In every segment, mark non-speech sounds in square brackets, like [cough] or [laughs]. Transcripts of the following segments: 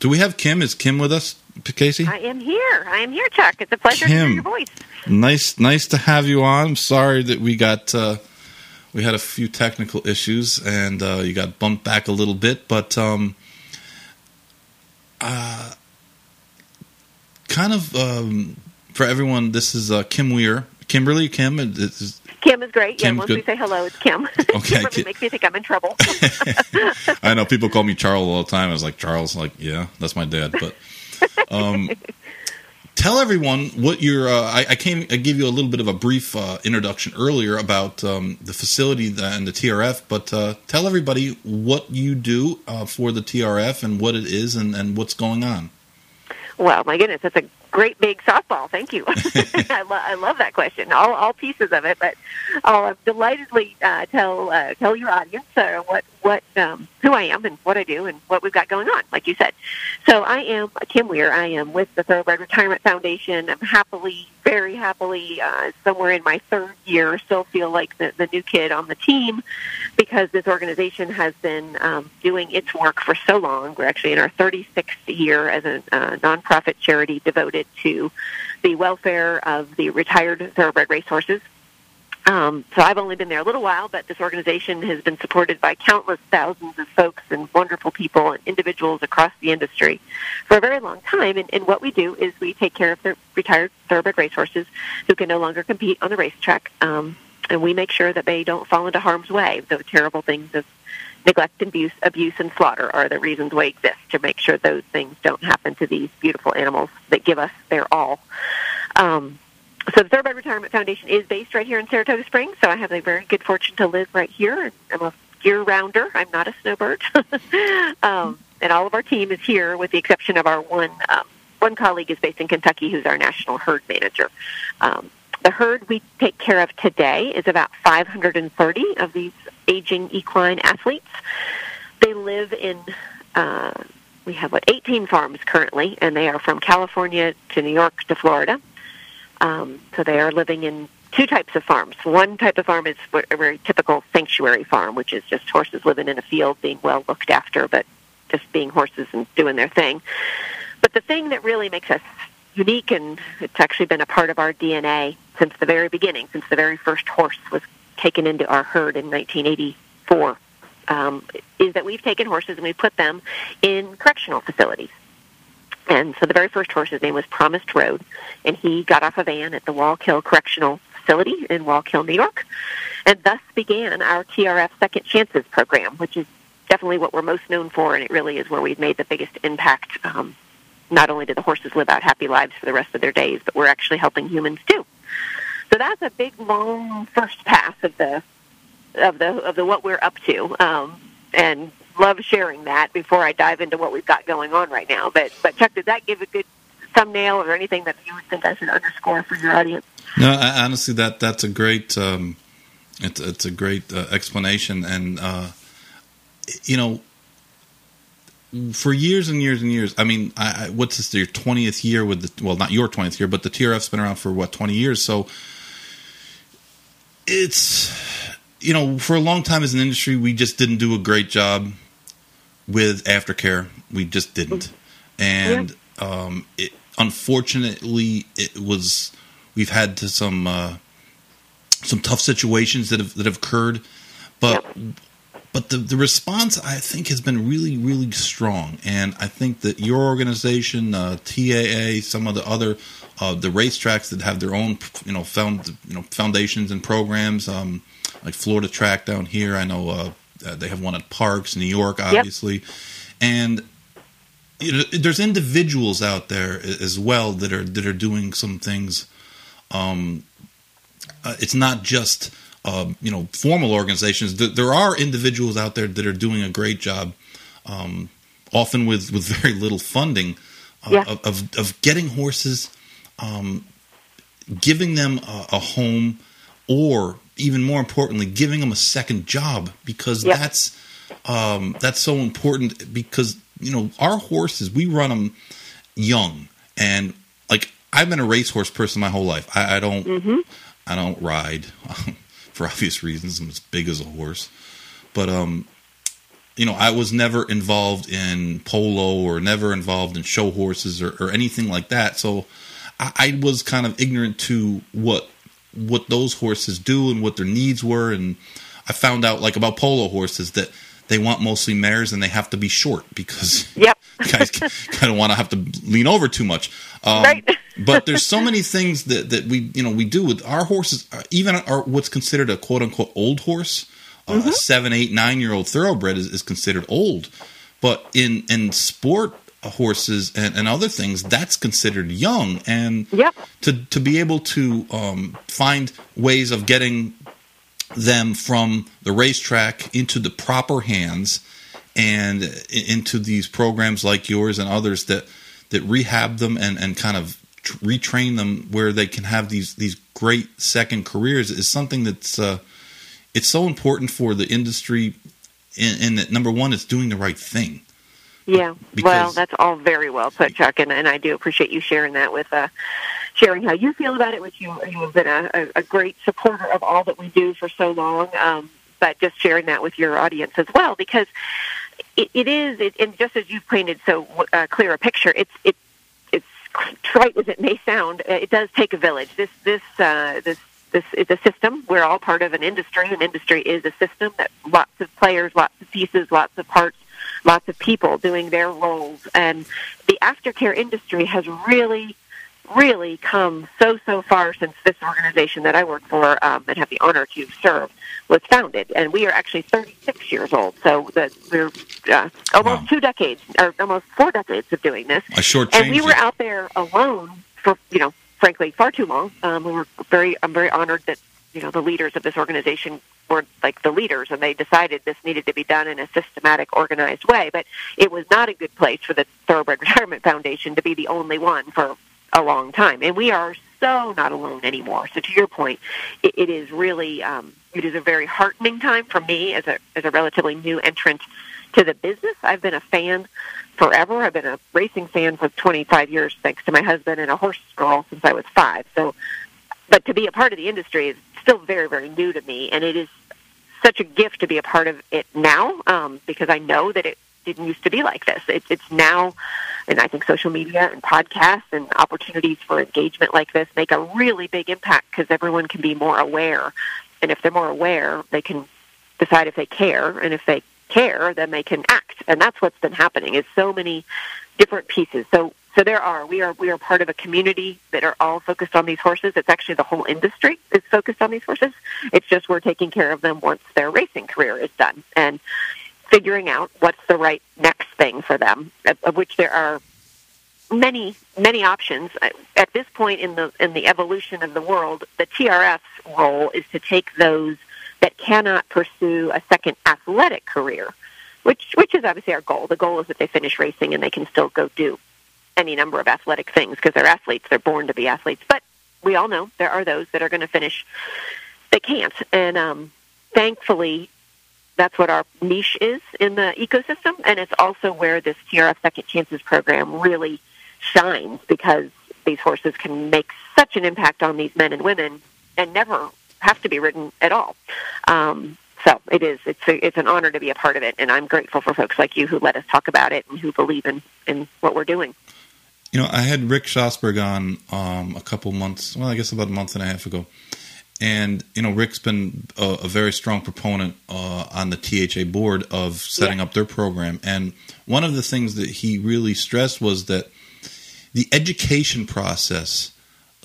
Do we have Kim? Is Kim with us, Casey? I am here. I am here, Chuck. It's a pleasure Kim. to hear your voice. Nice, nice to have you on. I'm sorry that we got uh, we had a few technical issues and uh, you got bumped back a little bit, but um, uh, kind of um, for everyone, this is uh, Kim Weir, Kimberly Kim. is- Kim is great. Kim's yeah, once good. we say hello, it's Kim. [laughs] [laughs] Okay, Kimberly Ki- makes me think I'm in trouble. [laughs] I know people call me Charles all the time. I was like Charles, like yeah, that's my dad. But um, tell everyone what your. Uh, I, I came. I gave you a little bit of a brief uh, introduction earlier about um, the facility and the TRF, but uh, tell everybody what you do uh, for the TRF and what it is and, and what's going on. well, my goodness, that's a great big softball. Thank you. [laughs] [laughs] I, lo- I love that question. All, all pieces of it, but I'll delightedly uh, tell uh, tell your audience uh, what what um, who I am and what I do and what we've got going on. Like you said, so I am Kim Weir. I am with the Thoroughbred Retirement Foundation. I'm happily, very happily, uh, somewhere in my third year. Still feel like the, the new kid on the team because this organization has been um, doing its work for so long. We're actually in our 36th year as a uh, nonprofit charity devoted to the welfare of the retired thoroughbred racehorses. Um, so I've only been there a little while, but this organization has been supported by countless thousands of folks and wonderful people and individuals across the industry for a very long time. And, and what we do is we take care of the retired thoroughbred racehorses who can no longer compete on the racetrack, um, and we make sure that they don't fall into harm's way. The terrible things of neglect, abuse, abuse, and slaughter are the reasons we exist to make sure those things don't happen to these beautiful animals that give us their all. Um, so the Thoroughbred Retirement Foundation is based right here in Saratoga Springs. So I have the very good fortune to live right here. and I'm a year-rounder. I'm not a snowbird. [laughs] um, and all of our team is here, with the exception of our one um, one colleague is based in Kentucky, who's our national herd manager. Um, the herd we take care of today is about 530 of these aging equine athletes. They live in uh, we have what 18 farms currently, and they are from California to New York to Florida. Um, so they are living in two types of farms. One type of farm is a very typical sanctuary farm, which is just horses living in a field, being well looked after, but just being horses and doing their thing. But the thing that really makes us unique, and it's actually been a part of our DNA since the very beginning, since the very first horse was taken into our herd in 1984, um, is that we've taken horses and we put them in correctional facilities. And so the very first horse's name was Promised Road, and he got off a van at the Wallkill Correctional Facility in Wallkill, New York, and thus began our TRF Second Chances program, which is definitely what we're most known for, and it really is where we've made the biggest impact. Um, not only do the horses live out happy lives for the rest of their days, but we're actually helping humans too. So that's a big, long first pass of the of the of the what we're up to, um, and love sharing that before I dive into what we've got going on right now. But but Chuck, did that give a good thumbnail or anything that you would think I should underscore for your audience? No, I, honestly, that that's a great um, it's it's a great uh, explanation, and uh, you know, for years and years and years. I mean, I, I, what's this? Your twentieth year with the well, not your twentieth year, but the TRF's been around for what twenty years. So it's you know, for a long time as an industry, we just didn't do a great job with aftercare. We just didn't, and um, it, unfortunately, it was we've had to some uh, some tough situations that have that have occurred, but but the the response I think has been really really strong, and I think that your organization, uh, TAA, some of the other uh, the racetracks that have their own you know found you know foundations and programs, um, like Florida Track down here. I know uh, uh, they have one at Parx, New York, obviously, and you know, there's individuals out there as well that are that are doing some things. Um, uh, it's not just um, you know formal organizations. Th- there are individuals out there that are doing a great job, um, often with with very little funding, uh, Yeah. of, of of getting horses, um, giving them a, a home, or even more importantly, giving them a second job because Yeah. that's um, that's so important because you know our horses we run them young and like I've been a racehorse person my whole life. I, I don't Mm-hmm. I don't ride [laughs] for [laughs] obvious reasons. I'm as big as a horse, but um, you know, I was never involved in polo or never involved in show horses or, or anything like that. So I, I was kind of ignorant to what what those horses do and what their needs were, and I found out like about polo horses that they want mostly mares and they have to be short because yep. [laughs] guys kind of want to have to lean over too much. Um, right. [laughs] but there's so many things that, that we you know we do with our horses, uh, even our what's considered a quote unquote old horse, uh, mm-hmm. a seven, eight, nine year old thoroughbred is, is considered old. But in in sport horses and, and other things, that's considered young. And yep. to to be able to um, find ways of getting them from the racetrack into the proper hands and into these programs like yours and others that that rehab them and, and kind of retrain them where they can have these these great second careers is something that's uh, it's so important for the industry in, in that number one it's doing the right thing yeah because, well that's all very well put chuck and, and i do appreciate you sharing that with uh sharing how you feel about it, which you you have been a, a great supporter of all that we do for so long. Um, but just sharing that with your audience as well, because it, it is, it, and just as you've painted so uh, clear a picture, it's it it's trite as it may sound. Uh, it does take a village. This this uh, this this is a system. We're all part of an industry. An industry is a system that lots of players, lots of pieces, lots of parts, lots of people doing their roles. And the aftercare industry has really really come so so far since this organization that I work for um, and have the honor to serve was founded, and we are actually 36 years old. So the, we're uh, almost wow. two decades, or almost four decades of doing this. A short and we were out there alone for you know, frankly, far too long. Um, we were very, I'm very honored that you know the leaders of this organization were like the leaders, and they decided this needed to be done in a systematic, organized way. But it was not a good place for the Thoroughbred [laughs] Retirement Foundation to be the only one for a long time. And we are so not alone anymore. So to your point, it, it is really um, it is a very heartening time for me as a as a relatively new entrant to the business. I've been a fan forever. I've been a racing fan for 25 years, thanks to my husband and a horse girl since I was five. So, but to be a part of the industry is still very very new to me, and it is such a gift to be a part of it now um, because I know that it didn't used to be like this. It, it's now, and I think social media and podcasts and opportunities for engagement like this make a really big impact because everyone can be more aware. And if they're more aware, they can decide if they care, and if they care, then they can act. And that's what's been happening. Is so many different pieces. So so there are we are we are part of a community that are all focused on these horses. It's actually the whole industry is focused on these horses. It's just we're taking care of them once their racing career is done. And figuring out what's the right next thing for them, of which there are many many options. At this point in the in the evolution of the world the TRF's role is to take those that cannot pursue a second athletic career which which is obviously our goal. The goal is that they finish racing and they can still go do any number of athletic things because they're athletes they're born to be athletes. But we all know there are those that are going to finish. They can't. And um thankfully that's what our niche is in the ecosystem, and it's also where this TRF Second Chances program really shines because these horses can make such an impact on these men and women and never have to be ridden at all. Um, so it is. It's a, it's an honor to be a part of it, and I'm grateful for folks like you who let us talk about it and who believe in in what we're doing. You know, I had Rick Schosberg on um, a couple months. Well, I guess about a month and a half ago, and you know, Rick's been a, a very strong proponent uh, on the THA board of setting yeah. up their program. And one of the things that he really stressed was that the education process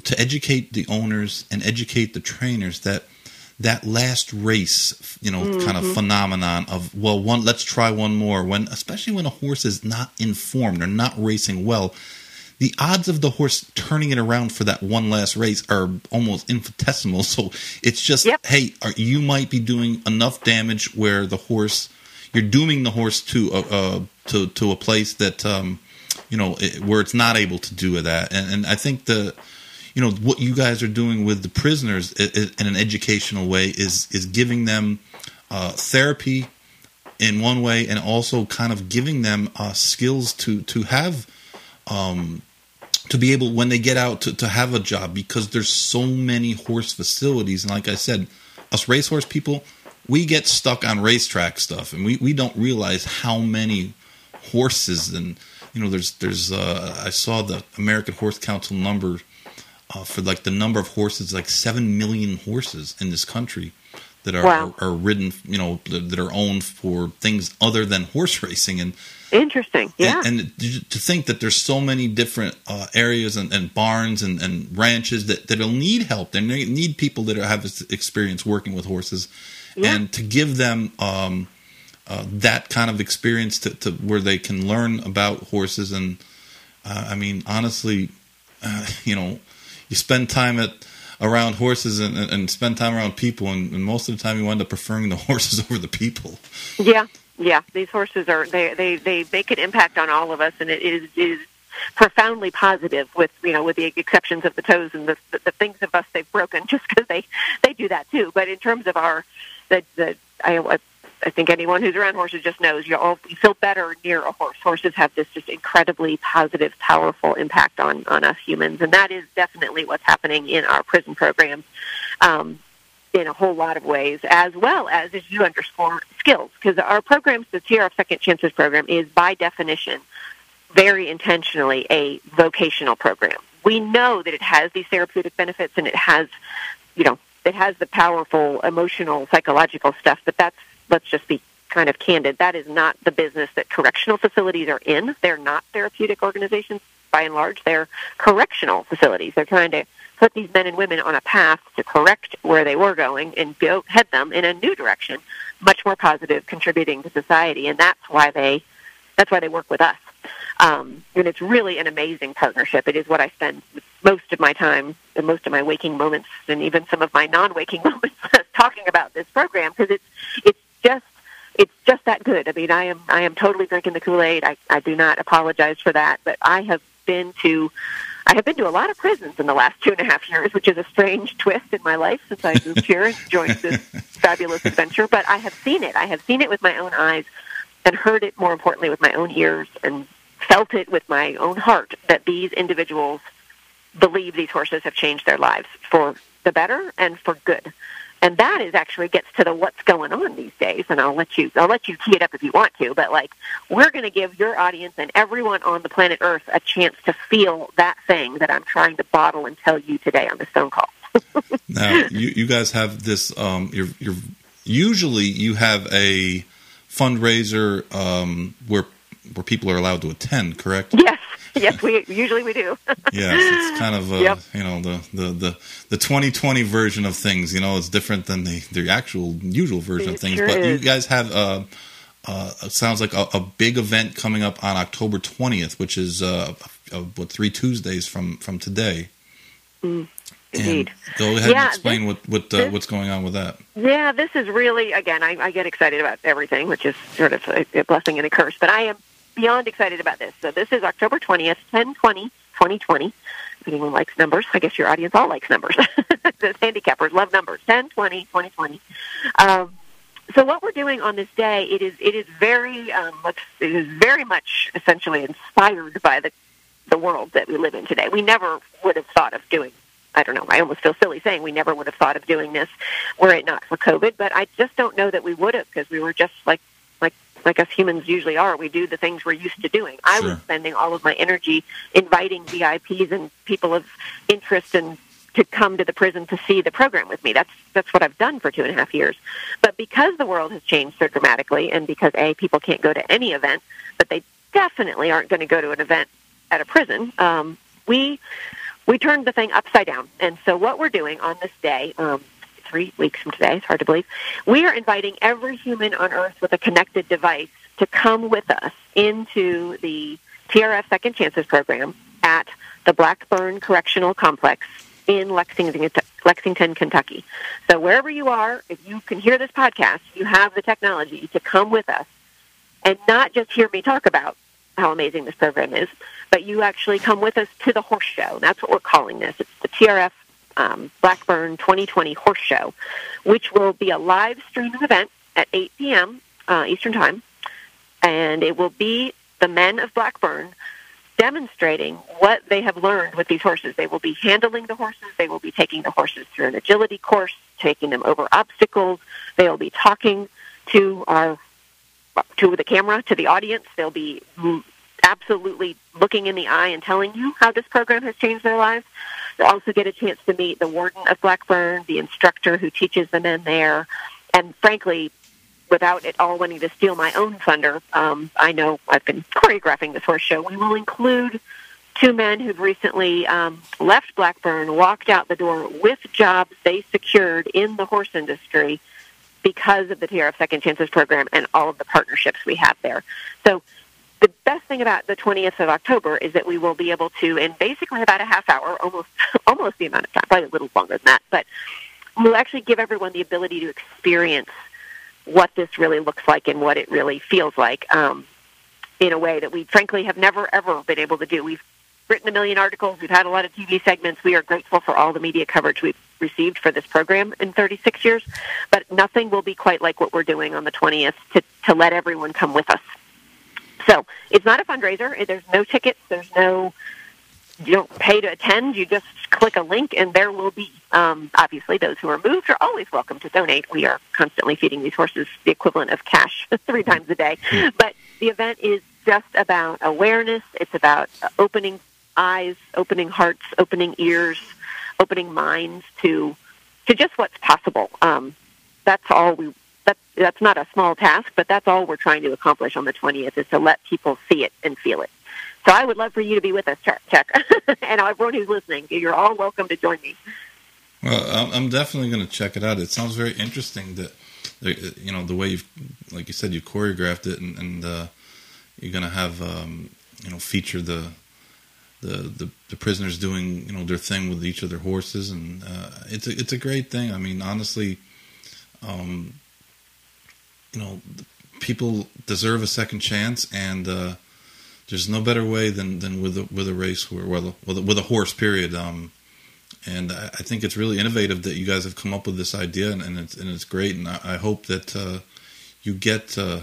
to educate the owners and educate the trainers that that last race, you know, mm-hmm. kind of phenomenon of well, one let's try one more. When especially when a horse is not informed or not racing well, the odds of the horse turning it around for that one last race are almost infinitesimal. So it's just, yep. hey, are, you might be doing enough damage where the horse, you're dooming the horse to a, uh, to to a place that um, you know it, where it's not able to do that. And, and I think the you know what you guys are doing with the prisoners in an educational way is is giving them uh, therapy in one way and also kind of giving them uh, skills to to have um, to be able when they get out to, to have a job because there's so many horse facilities. And like i said us racehorse people we get stuck on racetrack stuff, and we, we don't realize how many horses. And you know there's there's uh, I saw the American Horse Council number uh, for like the number of horses like seven million horses in this country that are, Wow. are, are ridden you know that, are owned for things other than horse [laughs] racing and Interesting. Yeah. and, and to think that there's so many different uh, areas and, and barns and, and ranches that that'll need help. They need need people that have experience working with horses, Yeah. and to give them um, uh, that kind of experience to, to where they can learn about horses. And uh, I mean, honestly, uh, [laughs] you know, you spend time at around horses and, and, and spend time around people, and, and most of the time you end up preferring the [laughs] horses over the people. Yeah, yeah. These horses are they they they make an impact on all of us, and it is is profoundly positive. With you know, with the exceptions of the toes and the the, the things of us they've broken, [laughs] just because they they do that too. But in terms of our the the I. I think anyone who's around horses just knows you all feel better near a horse. Horses have this just incredibly positive, powerful impact on on us humans, and that is definitely what's happening in our prison programs. Um, in a whole lot of ways, as well as, as you underscore, skills. Because our programs, the TRF Second Chances program, is by definition very intentionally a vocational program. We know that it has these therapeutic benefits and it has, you know, it has the powerful emotional, psychological stuff, but that's, let's just be kind of candid. That is not the business that correctional facilities are in. They're not therapeutic organizations by and large. They're correctional facilities. They're trying to put these men and women on a path to correct where they were going and go head them in a new direction, much more positive, contributing to society. And that's why they that's why they work with us. Um, and it's really an amazing partnership. It is what I spend most of my time and most of my waking moments, and even some of my non-waking [laughs] moments, [laughs] talking about this program because it's it's just it's just that good. I mean, I am I am totally drinking the Kool Aid. I, I do not apologize for that, but I have been to I have been to a lot of prisons in the last two and a half years, which is a strange [laughs] twist in my life since I moved here and joined this [laughs] fabulous adventure. But I have seen it. I have seen it with my own eyes and heard it, more importantly, with my own ears and felt it with my own heart that these individuals believe these horses have changed their lives for the better and for good. And that is actually gets to the what's going on these days. And I'll let you I'll let you tee it up if you want to, but like we're going to give your audience and everyone on the planet Earth a chance to feel that thing that I'm trying to bottle and tell you today on this phone call. [laughs] now you, you guys have this um you're you're usually you have a fundraiser um where where people are allowed to attend correct yes, [laughs] yes, we usually we do. [laughs] yes it's kind of uh, Yep. you know the, the the the 2020 version of things you know it's different than the the actual usual version of things sure but you guys have uh uh, sounds like a, a big event coming up on October 20th, which is uh, uh, what three Tuesdays from from today. Indeed. And go ahead Yeah, and explain what what uh, this- what's going on with that. Yeah, this is really again. I, I get excited about everything, which is sort of a, a blessing and a curse. But I am beyond excited about this. So this is October twentieth, ten twenty, twenty twenty. If anyone likes numbers, I guess your audience all likes numbers. [laughs] the handicappers love numbers. Ten twenty, twenty twenty. Um, so what we're doing on this day, it is it is very um, it is very much essentially inspired by the the world that we live in today. We never would have thought of doing. I don't know. I almost feel silly saying we never would have thought of doing this were it not for COVID. But I just don't know that we would have because we were just like like us humans usually are. We do the things we're used to doing. I was spending all of my energy inviting VIPs and people of interest and to come to the prison to see the program with me. That's that's what I've done for two and a half years. But because the world has changed so dramatically, and because a people can't go to any event, but they definitely aren't going to go to an event at a prison. Um, we we turned the thing upside down, and so what we're doing on this day. Um, Three weeks from today, it's hard to believe. We are inviting every human on Earth with a connected device to come with us into the TRF Second Chances program at the Blackburn Correctional Complex in Lexington, Lexington, Kentucky. So wherever you are, if you can hear this podcast, you have the technology to come with us and not just hear me talk about how amazing this program is, but you actually come with us to the horse show. That's what we're calling this. It's the TRF um, Blackburn 2020 Horse Show, which will be a live streaming event at 8 p.m. Uh, Eastern Time, and it will be the men of Blackburn demonstrating what they have learned with these horses. They will be handling the horses. They will be taking the horses through an agility course, taking them over obstacles. They will be talking to our to the camera, to the audience. They'll be absolutely looking in the eye and telling you how this program has changed their lives. They'll also get a chance to meet the warden of Blackburn, the instructor who teaches the men there, and frankly, without it all wanting to steal my own thunder, um, I know I've been choreographing this horse show. We will include two men who've recently um, left Blackburn, walked out the door with jobs they secured in the horse industry because of the TRF Second Chances program and all of the partnerships we have there. So the best thing about the 20th of October is that we will be able to, in basically about a half hour, almost [laughs] almost the amount of time, probably a little longer than that, but we'll actually give everyone the ability to experience what this really looks like and what it really feels like um, in a way that we frankly have never ever been able to do. We've written a million articles. We've had a lot of TV segments. We are grateful for all the media coverage we've received for this program in 36 years, but nothing will be quite like what we're doing on the 20th to, to let everyone come with us. So it's not a fundraiser. There's no tickets. There's no you don't pay to attend. You just click a link, and there will be. Um, obviously, those who are moved are always welcome to donate. We are constantly feeding these horses the equivalent of cash [laughs] three times a day. But the event is just about awareness. It's about opening eyes, opening hearts, opening ears, opening minds to to just what's possible. Um, that's all we. That's that's not a small task, but that's all we're trying to accomplish on the twentieth is to let people see it and feel it. So I would love for you to be with us, Chuck, [laughs] and everyone who's listening. You're all welcome to join me. Well, I'm definitely going to check it out. It sounds very interesting that, you know, the way you've, like you said, you choreographed it, and, and uh, you're going to have, um, you know, feature the, the, the the prisoners doing, you know, their thing with each of their horses, and uh, it's a it's a great thing. I mean, honestly, um, you know, people deserve a second chance, and uh, there's no better way than, than with a, with a race where well with a, with a horse period. Um, and I, I, think it's really innovative that you guys have come up with this idea, and, and it's and it's great. And I, I hope that uh, you get uh,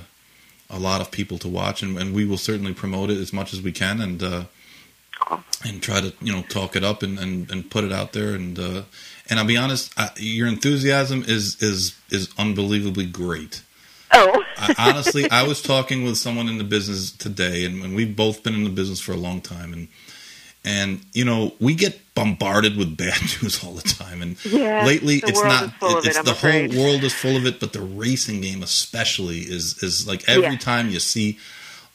a lot of people to watch, and, and, we will certainly promote it as much as we can, and uh, and try to you know talk it up and, and, and put it out there. And uh, and I'll be honest, I, your enthusiasm is is is unbelievably great. Oh. I, honestly, I was talking with someone in the business today, and, and, we've both been in the business for a long time, and and you know we get bombarded with bad [laughs] news all the time, and yeah, lately it's not. It, it's it, the afraid. whole world is full of it, but the racing game especially is is like every yeah. time you see.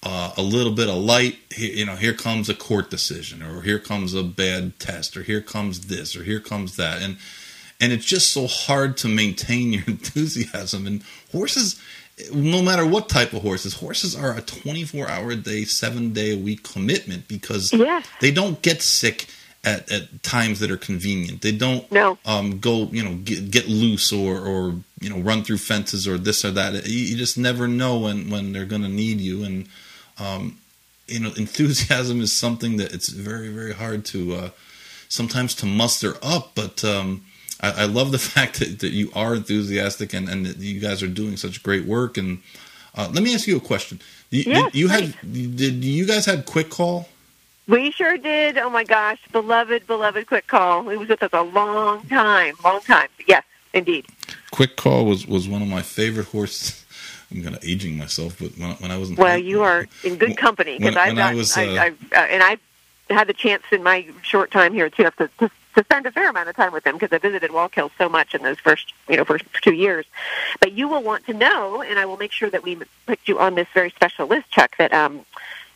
Uh, a little bit of light, you know, here comes a court decision, or here comes a bad test, or here comes this, or here comes that, and and it's just so hard to maintain [laughs] your enthusiasm. And horses, no matter what type of horses, horses are a 24 hour a day, seven day a week commitment because yes. they don't get sick at, at times that are convenient. They don't no. um, go, you know, get, get loose or, or, you know, run through fences or this or that. You, you just never know when, when they're going to need you. And, um, you know, [laughs] enthusiasm is something that it's very, very hard to, uh, sometimes to muster up, but, um, I, I love the [laughs] fact that, that you are enthusiastic and, and that you guys are doing such great work. And uh, let me ask you a question. You, yes, did you had did you guys had quick call? We sure did. Oh my gosh, beloved, beloved quick call. It was with us a long time, long time. Yes, indeed. Quick call was was one of my favorite horses. [laughs] I'm kind of aging myself, but when, when I was in well, you are in good company because I've I was, uh, I, I, uh, and I had the chance in my short time here to have to, to to spend a fair amount of time with them because I visited Wallkill so much in those first, you know, first two years. But you will want to know, and I will make sure that we put you on this very special list, Chuck. That um,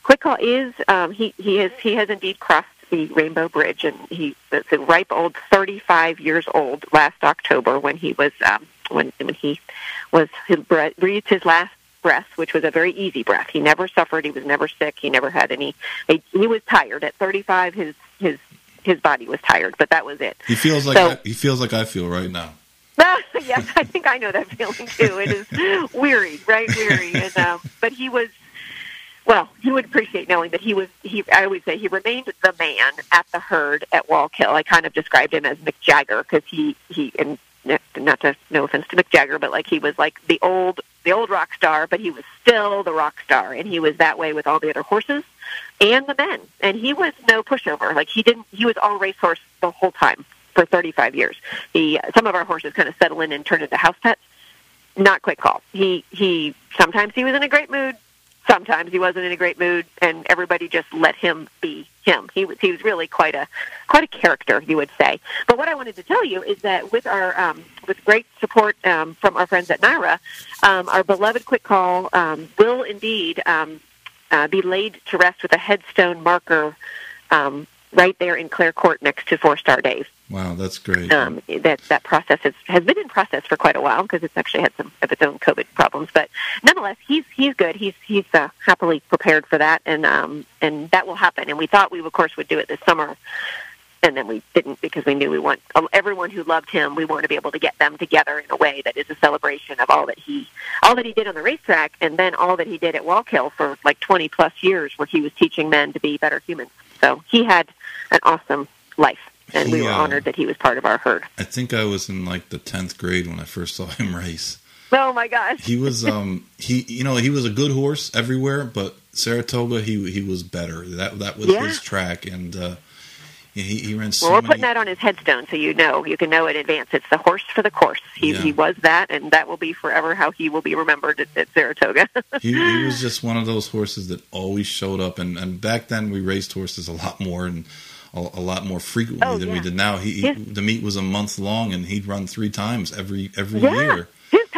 Quick is um, he he has he has indeed crossed the Rainbow Bridge, and he was a ripe old, 35 years old last October when he was um, when when he was he breathed his last breath, which was a very easy breath. He never suffered. He was never sick. He never had any. He was tired at 35. His his his body was tired, but that was it. He feels like so, I, he feels like I feel right now. [laughs] yes, I think I know that feeling too. It is weary, right? Weary, and um, but he was. Well, he would appreciate knowing that he was. He, I always say, he remained the man at the herd at Wallkill. I kind of described him as Mick Jagger because he he and not to no offense to Mick Jagger, but like he was like the old the old rock star, but he was still the rock star, and he was that way with all the other horses and the men. And he was no pushover. Like he didn't. He was all racehorse the whole time for 35 years. He some of our horses kind of settle in and turn into house pets. Not quick call. He he. Sometimes he was in a great mood. Sometimes he wasn't in a great mood, and everybody just let him be him. He was he was really quite a quite a character, you would say. But what I wanted to tell you is that with our um, with great support um, from our friends at NYRA, um, our beloved Quick Call um, will indeed um, uh, be laid to rest with a headstone marker um, right there in Clare Court next to Fourstardave. Wow, that's great. Um, that that process has, has been in process for quite a while because it's actually had some of its own COVID problems. But nonetheless, he's he's good. He's he's uh, happily prepared for that, and um, and that will happen. And we thought we of course would do it this summer, and then we didn't because we knew we want um, everyone who loved him. We want to be able to get them together in a way that is a celebration of all that he all that he did on the racetrack, and then all that he did at Wallkill for like twenty plus years, where he was teaching men to be better humans. So he had an awesome life and He, we were uh, honored that he was part of our herd. I think I was in like the tenth grade when I first [laughs] saw him race. Oh my gosh! He was um he you know he was a good horse everywhere, but Saratoga he he was better. That that was Yeah. his track, and uh, he he ran so Well, we're many. putting that on his headstone, so you know you can know in advance. It's the horse for the course. He Yeah. he was that, and that will be forever how he will be remembered at, at Saratoga. [laughs] he, he was just one of those horses that always showed up, and and back then we raced horses a lot more and. A, a lot more frequently Oh, than we did now. He, Yeah. the meet was a month long, and he'd run three times every every Yeah. year.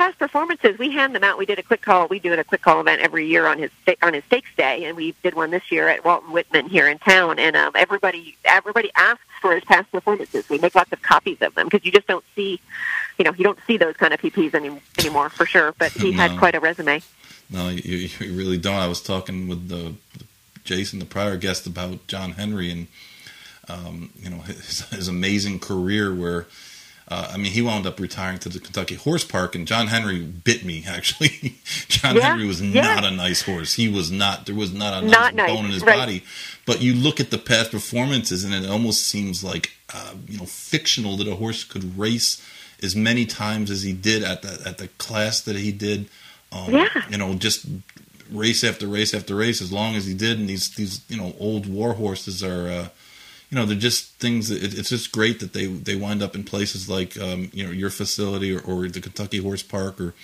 Past performances, we hand them out. We did a quick call. We do it a quick call event every year on his on his stakes day, and we did one this year at Walton Whitman here in town. And um, everybody everybody asks for his past performances. We make lots of copies of them because you just don't see, you know, you don't see those kind of PPs any, anymore for sure. But he had quite a resume. No, you, you really don't. I was talking with the Jason, the prior guest, about John Henry and um, you know his, his amazing career. Where uh, I mean, he wound up retiring to the Kentucky Horse Park, and John Henry bit me. [laughs] Actually, John Yeah, Henry was yeah. not a nice horse. He was not. There was not a nice Not nice, bone in his right. body. But you look at the past performances, and it almost seems like uh, you know fictional that a horse could race as many times as he did at the at the class that he did. Um, Yeah. You know, just race after race after race as long as he did. And these these you know old war horses are. Uh, you know, they're just things. That it, it's just great that they they wind up in places like um, you know your facility or, or the Kentucky Horse Park or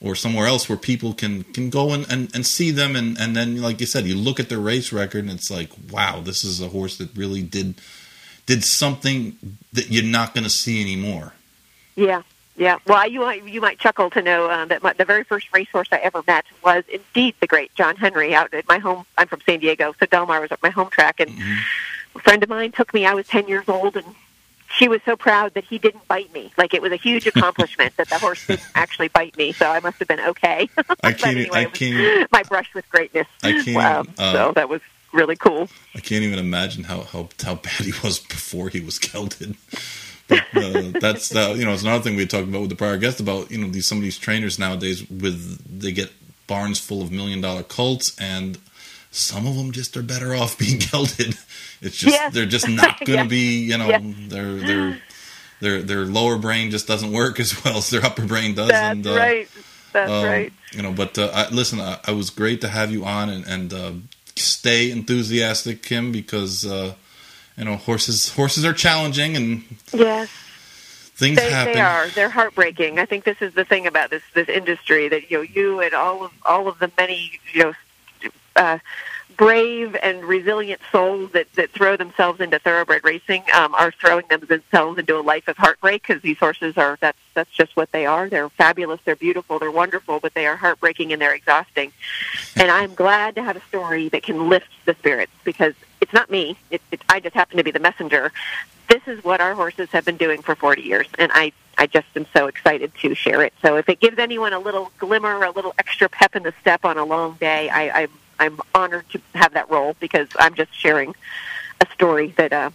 or somewhere else where people can can go and, and, and see them and, and then like you said you look at their race record and it's like wow this is a horse that really did did something that you're not going to see anymore Yeah, yeah. Well, you might you might chuckle to know uh, that my, the very first racehorse I ever met was indeed the great John Henry out at my home. I'm from San Diego, so Del Mar was at my home track, and Mhm. A friend of mine took me. I was ten years old, and she was so proud that he didn't bite me. Like it was a huge [laughs] accomplishment that the horse didn't actually bite me. So I must have been okay. [laughs] I can't anyway, I can't my brush with greatness. I can't Wow. uh, so that was really cool. I can't even imagine how, how, how bad he was before he was gelded. But uh, that's uh, you know it's another thing we talked about with the prior guest about you know these some of these trainers nowadays with they get barns full of million dollar colts and some of them just are better off [laughs] being gelded. It's just Yes. they're just [laughs] not going to Yes. be you know Yes. their their their their lower brain just doesn't work as well as their upper brain does. That's and, uh, right. That's um, right. You know, but uh, I, listen, I, I was great to have you on, and, and uh, stay enthusiastic, Kim, because uh, you know horses horses are challenging and Yes. things They, happen. they are. They're heartbreaking. I think this is the thing about this this industry that you know you and all of all of the many you know uh, brave and resilient souls that that throw themselves into thoroughbred racing um, are throwing themselves into a life of heartbreak because these horses are that's that's just what they are. They're fabulous. They're beautiful. They're wonderful, but they are heartbreaking and they're exhausting. And I'm glad to have a story that can lift the spirits because it's not me. It, it, I just happen to be the messenger this is what our horses have been doing for 40 years, and I, I just am so excited to share it. So if it gives anyone a little glimmer, a little extra pep in the step on a long day, I, I'm, I'm honored to have that role because I'm just sharing a story that, uh,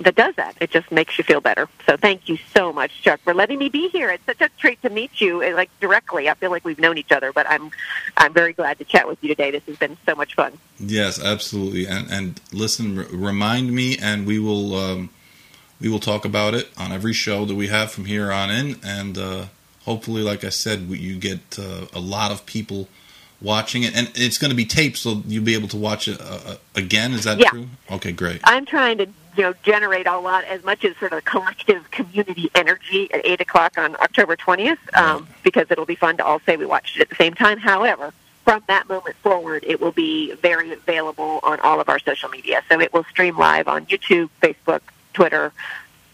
that does that. It just makes you feel better. So thank you so much, Chuck, for letting me be here. It's such a treat to meet you, uh, like directly. I feel like we've known each other, but I'm, I'm very glad to chat with you today. This has been so much fun. Yes, absolutely. And and listen, r- remind me, and we will um, we will talk about it on every show that we have from here on in, and uh, hopefully, like I said, you get uh, a lot of people watching it, and it's going to be taped, so you'll be able to watch it uh, uh, again. Is that yeah. true? Okay, great. I'm trying to you know generate a lot as much as sort of collective community energy at eight o'clock on October twentieth, um, because it'll be fun to all say we watched it at the same time. However. From that moment forward, it will be very available on all of our social media. So it will stream live on YouTube, Facebook, Twitter,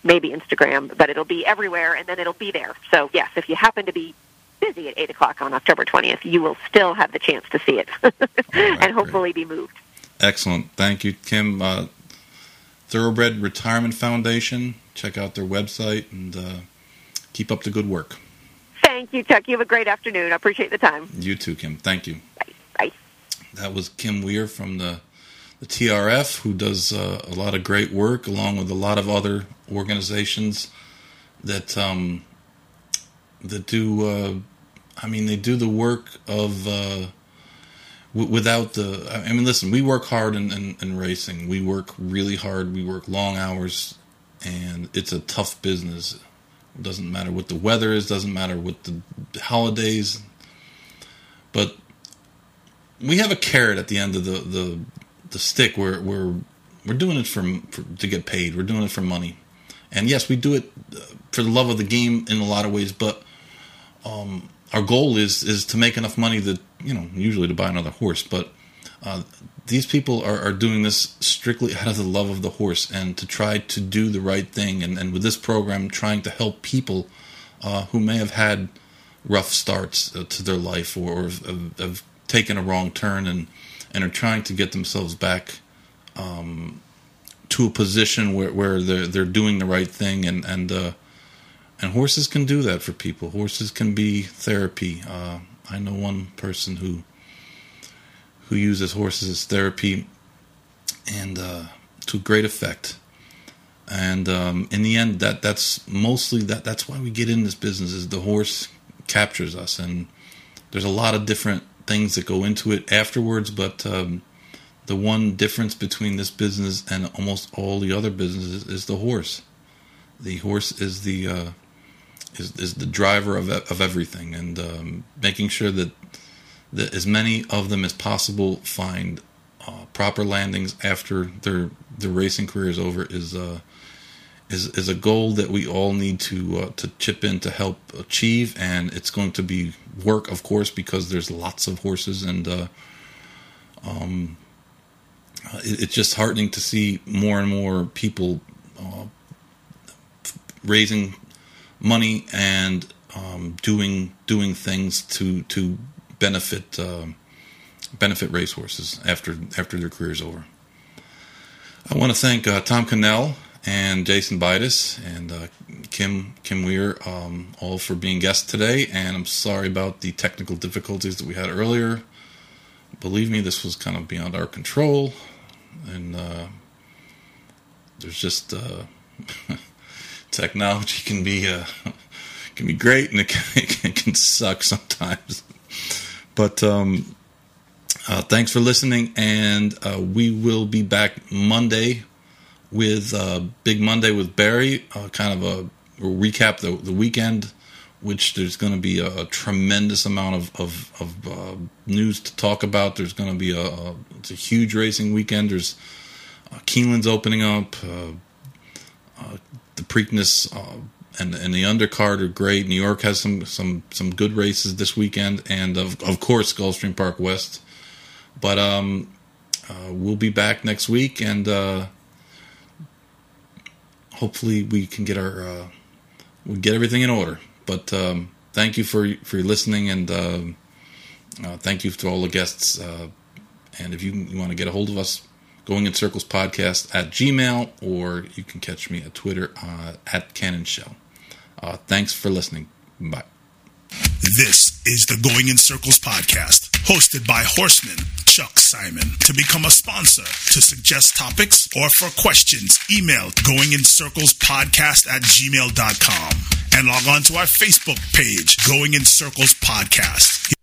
maybe Instagram, but it'll be everywhere and then it'll be there. So, yes, if you happen to be busy at 8 o'clock on October 20th, you will still have the chance to see it [laughs] and hopefully be moved. Excellent. Thank you, Kim. Uh, Thoroughbred Retirement Foundation. Check out their website and uh, keep up the good work. Thank you, Chuck. You have a great afternoon. I appreciate the time. You too, Kim. Thank you. Bye. Bye. That was Kim Weir from the the TRF, who does uh, a lot of great work, along with a lot of other organizations that um, that do. I mean, they do the work of uh, w- without the. I mean, listen, we work hard in, in, in racing. We work really hard. We work long hours, and it's a tough business. It doesn't matter what the weather is. Doesn't matter what the holidays. But we have a carrot at the end of the the the stick where we're we're doing it for, for, to get paid. We're doing it for money, and yes, we do it uh, for the love of the game in a lot of ways. But um, our goal is is to make enough money that you know usually to buy another horse. But uh, these people are, are doing this strictly [laughs] out of the love of the horse and to try to do the right thing. And, and with this program, trying to help people uh, who may have had rough starts uh, to their life or have, have taken a wrong turn and and are trying to get themselves back um, to a position where, where they're they're doing the right thing and and uh, and horses can do that for people. Horses can be therapy. Uh, I know one person who who uses horses as therapy, and uh, to great effect. And um, in the end, that that's mostly that that's why we get in this business. Is the horse captures us, and there's a lot of different things that go into it afterwards, but um, the one difference between this business and almost all the other businesses is the horse. The horse is the uh, is is the driver of of everything, and um, making sure that that as many of them as possible find uh, proper landings after their their racing career is over is uh, is is a goal that we all need to uh, to chip in to help achieve, and it's going to be work, of course, because there's lots of horses, and uh, um, it, it's just heartening to see more and more people uh, raising money and um, doing doing things to to benefit um, benefit racehorses after after their career's over. I want to thank uh, Tom Cannell and Jason Bidas and uh, Kim Kim Weir um, all for being guests today. And I'm sorry about the technical difficulties that we had earlier. Believe me, this was kind of beyond our control, and uh, there's just uh, [laughs] technology can be uh, [laughs] can be great and it can, [laughs] it can suck sometimes. [laughs] But um, uh, thanks for listening, and uh, we will be back Monday with uh, Big Monday with Barry, uh, kind of a recap the the weekend, which there's going to be a, tremendous amount of of, of uh, news to talk about. There's going to be a, a, it's a huge racing weekend. There's Keeneland's opening up. Uh, the Preakness and and the undercard are great. New York has some some some good races this weekend, and of of course Gulfstream Park West. But um, we'll be back next week and hopefully we can get our uh, we get everything in order. But um, thank you for for listening, and uh, uh, thank you to all the guests. Uh, and if you, you want to get a hold of us, going in circles podcast at Gmail, or you can catch me at Twitter uh, at Cannon Shell. Uh, thanks for listening. Bye. This is the Going in Circles podcast, hosted by Horseman Chuck Simon. To become a sponsor, to suggest topics, or for questions, email going in circles podcast at gmail.com and log on to our Facebook page, Going in Circles Podcast.